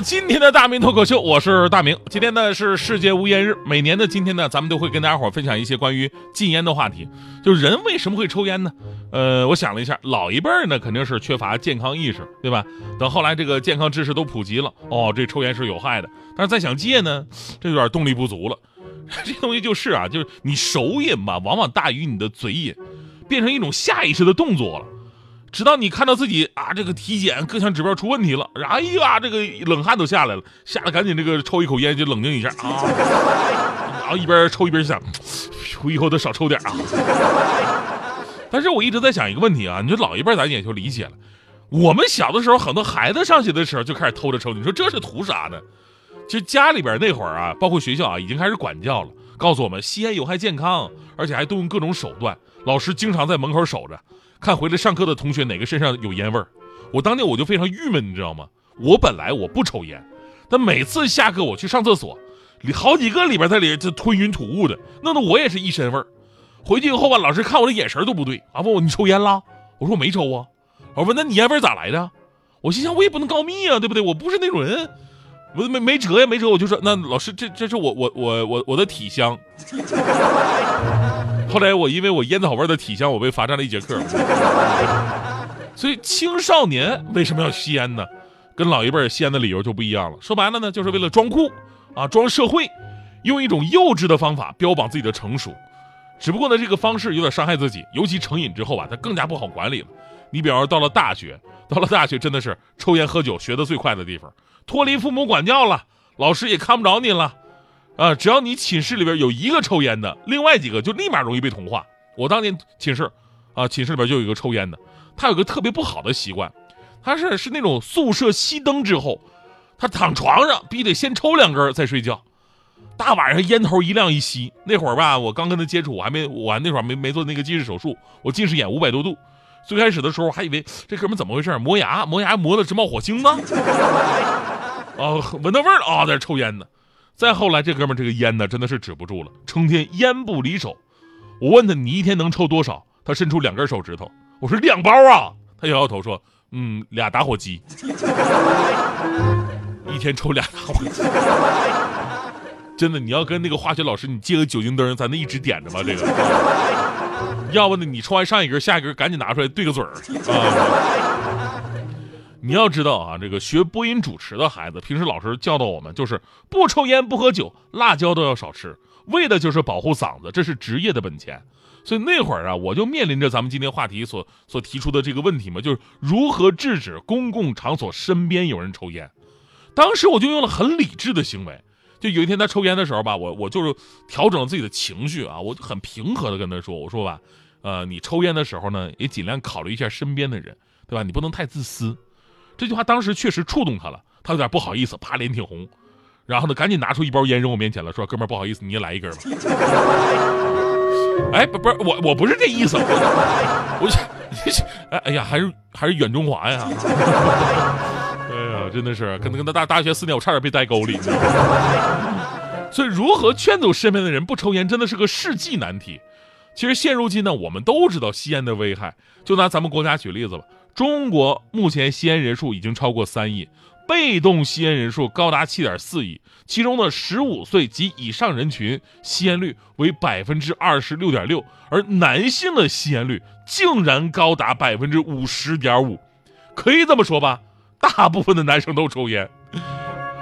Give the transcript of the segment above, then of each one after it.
今天的大明脱口秀，我是大明。今天呢是世界无烟日，每年的今天呢，咱们都会跟大家伙分享一些关于禁烟的话题。就人为什么会抽烟呢？呃，我想了一下，老一辈儿呢肯定是缺乏健康意识，对吧？等后来这个健康知识都普及了，哦，这抽烟是有害的。但是再想戒呢，这有点动力不足了。这东西就是啊，就是你手瘾吧，往往大于你的嘴瘾，变成一种下意识的动作了。直到你看到自己啊，这个体检各项指标出问题了，哎呀，这个冷汗都下来了，吓得赶紧这个抽一口烟就冷静一下啊，然后一边抽一边想，我以后得少抽点啊。但是我一直在想一个问题啊，你说老一辈咱也就理解了，我们小的时候很多孩子上学的时候就开始偷着抽，你说这是图啥呢？其实家里边那会儿啊，包括学校啊，已经开始管教了，告诉我们吸烟有害健康，而且还动用各种手段。老师经常在门口守着，看回来上课的同学哪个身上有烟味儿。我当年我就非常郁闷，你知道吗？我本来我不抽烟，但每次下课我去上厕所，里好几个里边在里这吞云吐雾的，弄得我也是一身味儿。回去以后吧，老师看我的眼神都不对啊，问我你抽烟了？我说我没抽啊。我说那你烟味咋来的？我心想我也不能告密啊，对不对？我不是那种人。我没没辙呀，没辙，我就说那老师，这这是我我我我我的体香。后来我因为我烟草味的体香，我被罚站了一节课。所以青少年为什么要吸烟呢？跟老一辈吸烟的理由就不一样了。说白了呢，就是为了装酷啊，装社会，用一种幼稚的方法标榜自己的成熟。只不过呢，这个方式有点伤害自己，尤其成瘾之后啊，他更加不好管理了。你比方说到了大学，到了大学真的是抽烟喝酒学的最快的地方。脱离父母管教了，老师也看不着你了，啊，只要你寝室里边有一个抽烟的，另外几个就立马容易被同化。我当年寝室，啊，寝室里边就有一个抽烟的，他有个特别不好的习惯，他是是那种宿舍熄灯之后，他躺床上必须得先抽两根再睡觉，大晚上烟头一亮一吸，那会儿吧，我刚跟他接触，我还没我那会儿没没做那个近视手术，我近视眼五百多度，最开始的时候还以为这哥们怎么回事，磨牙磨牙磨的直冒火星子。哦，闻到味儿了啊，在这抽烟呢。再后来，这哥们这个烟呢，真的是止不住了，成天烟不离手。我问他，你一天能抽多少？他伸出两根手指头。我说两包啊。他摇摇头说，嗯，俩打火机。一天抽俩打火机。真的，你要跟那个化学老师，你借个酒精灯，咱那一直点着吧，这个。要不呢，你抽完上一根，下一根赶紧拿出来对个嘴儿啊。你要知道啊，这个学播音主持的孩子，平时老师教导我们就是不抽烟不喝酒，辣椒都要少吃，为的就是保护嗓子，这是职业的本钱。所以那会儿啊，我就面临着咱们今天话题所所提出的这个问题嘛，就是如何制止公共场所身边有人抽烟。当时我就用了很理智的行为，就有一天他抽烟的时候吧，我我就是调整了自己的情绪啊，我很平和的跟他说，我说吧，呃，你抽烟的时候呢，也尽量考虑一下身边的人，对吧？你不能太自私。这句话当时确实触动他了，他有点不好意思，啪脸挺红，然后呢，赶紧拿出一包烟扔我面前了，说：“哥们儿，不好意思，你也来一根吧。”哎，不不是我，我不是这意思，我这，哎哎呀，还是还是远中华呀！哎呀，真的是跟跟他大大学四年，我差点被带沟里。所以，如何劝走身边的人不抽烟，真的是个世纪难题。其实现如今呢，我们都知道吸烟的危害，就拿咱们国家举例子吧。中国目前吸烟人数已经超过三亿，被动吸烟人数高达七点四亿，其中的十五岁及以上人群吸烟率为百分之二十六点六，而男性的吸烟率竟然高达百分之五十点五，可以这么说吧，大部分的男生都抽烟。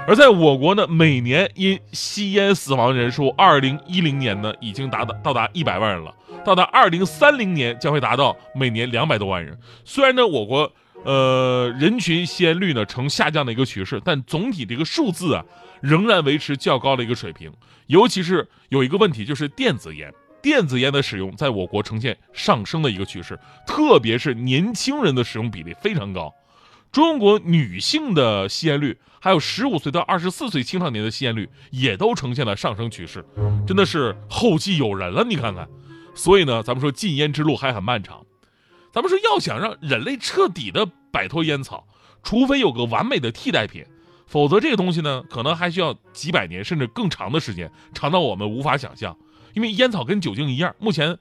而在我国呢，每年因吸烟死亡人数，二零一零年呢已经达到到达一百万人了，到达二零三零年将会达到每年两百多万人。虽然呢，我国呃人群吸烟率呢呈下降的一个趋势，但总体这个数字啊仍然维持较高的一个水平。尤其是有一个问题，就是电子烟，电子烟的使用在我国呈现上升的一个趋势，特别是年轻人的使用比例非常高。中国女性的吸烟率，还有十五岁到二十四岁青少年的吸烟率，也都呈现了上升趋势，真的是后继有人了。你看看，所以呢，咱们说禁烟之路还很漫长。咱们说要想让人类彻底的摆脱烟草，除非有个完美的替代品，否则这个东西呢，可能还需要几百年甚至更长的时间，长到我们无法想象。因为烟草跟酒精一样，目前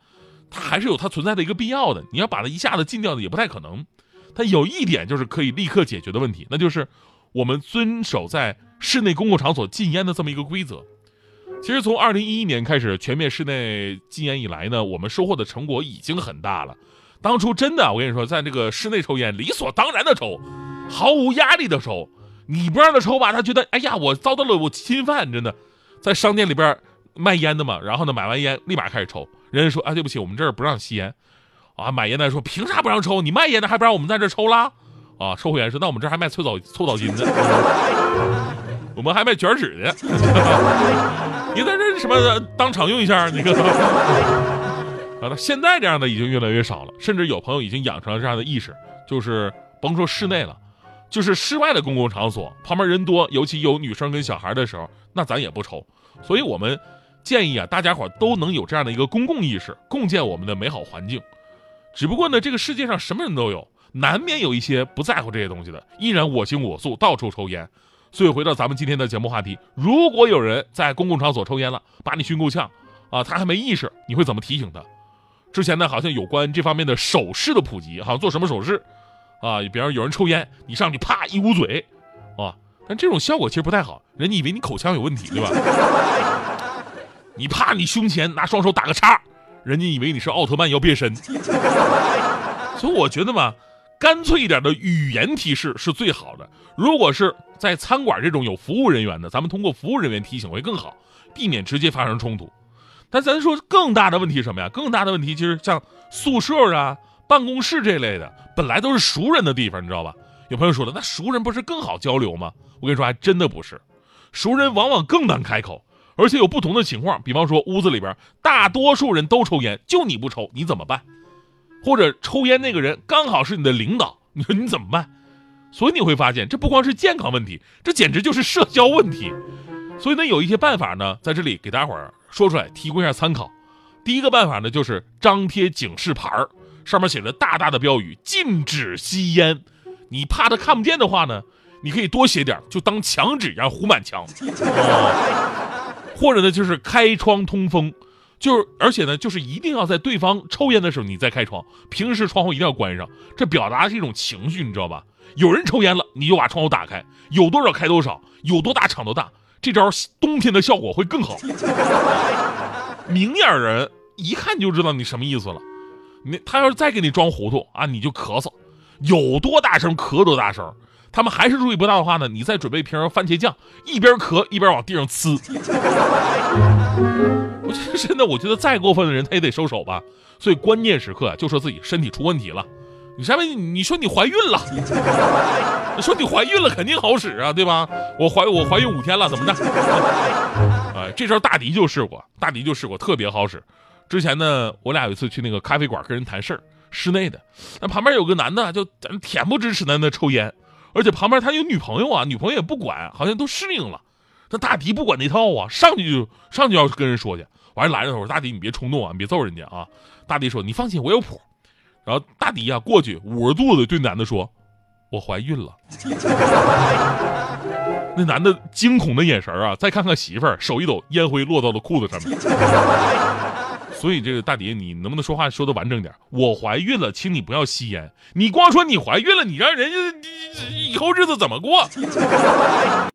它还是有它存在的一个必要的。你要把它一下子禁掉的也不太可能。它有一点就是可以立刻解决的问题，那就是我们遵守在室内公共场所禁烟的这么一个规则。其实从二零一一年开始全面室内禁烟以来呢，我们收获的成果已经很大了。当初真的，我跟你说，在这个室内抽烟，理所当然的抽，毫无压力的抽。你不让他抽吧，他觉得哎呀，我遭到了我侵犯，真的。在商店里边卖烟的嘛，然后呢，买完烟立马开始抽。人家说啊，对不起，我们这儿不让吸烟。啊，买烟的说凭啥不让抽？你卖烟的还不让我们在这抽啦？啊，售货员说那我们这还卖搓澡搓澡巾呢，我们还卖卷纸呢。你在这什么当场用一下？你个。啊，那现在这样的已经越来越少了，甚至有朋友已经养成了这样的意识，就是甭说室内了，就是室外的公共场所，旁边人多，尤其有女生跟小孩的时候，那咱也不抽。所以我们建议啊，大家伙都能有这样的一个公共意识，共建我们的美好环境。只不过呢，这个世界上什么人都有，难免有一些不在乎这些东西的，依然我行我素，到处抽烟。所以回到咱们今天的节目话题，如果有人在公共场所抽烟了，把你熏够呛，啊，他还没意识，你会怎么提醒他？之前呢，好像有关这方面的手势的普及，好像做什么手势，啊，比方有人抽烟，你上去啪一捂嘴，啊，但这种效果其实不太好，人家以为你口腔有问题，对吧？你啪你胸前拿双手打个叉。人家以为你是奥特曼要变身，所以我觉得嘛，干脆一点的语言提示是最好的。如果是在餐馆这种有服务人员的，咱们通过服务人员提醒会更好，避免直接发生冲突。但咱说更大的问题什么呀？更大的问题其实像宿舍啊、办公室这类的，本来都是熟人的地方，你知道吧？有朋友说了，那熟人不是更好交流吗？我跟你说，还真的不是，熟人往往更难开口。而且有不同的情况，比方说屋子里边大多数人都抽烟，就你不抽，你怎么办？或者抽烟那个人刚好是你的领导，你说你怎么办？所以你会发现，这不光是健康问题，这简直就是社交问题。所以呢，有一些办法呢，在这里给大伙儿说出来，提供一下参考。第一个办法呢，就是张贴警示牌儿，上面写着大大的标语：禁止吸烟。你怕他看不见的话呢，你可以多写点，就当墙纸一样糊满墙。或者呢，就是开窗通风，就是而且呢，就是一定要在对方抽烟的时候你再开窗，平时窗户一定要关上。这表达的是一种情绪，你知道吧？有人抽烟了，你就把窗户打开，有多少开多少，有多大敞多大。这招冬天的效果会更好。明眼人一看就知道你什么意思了。你他要是再给你装糊涂啊，你就咳嗽，有多大声咳多大声。他们还是注意不到的话呢，你再准备一瓶番茄酱，一边咳一边往地上呲。我觉得真的，我觉得再过分的人他也得收手吧。所以关键时刻就说自己身体出问题了。你下面你说你怀孕了，你说你怀孕了肯定好使啊，对吧？我怀我怀孕五天了，怎么的？哎，这招大迪就试过，大迪就试过，特别好使。之前呢，我俩有一次去那个咖啡馆跟人谈事儿，室内的，那旁边有个男的就恬不知耻的那抽烟。而且旁边他有女朋友啊，女朋友也不管，好像都适应了。他大迪不管那套啊，上去就上去要跟人说去。完拦着他说：“大迪，你别冲动啊，你别揍人家啊。”大迪说：“你放心，我有谱。”然后大迪呀过去捂着肚子对男的说：“我怀孕了。”那男的惊恐的眼神啊，再看看媳妇儿，手一抖，烟灰落到了裤子上面。所以这个大迪，你能不能说话说的完整点？我怀孕了，请你不要吸烟。你光说你怀孕了，你让人家以后日子怎么过？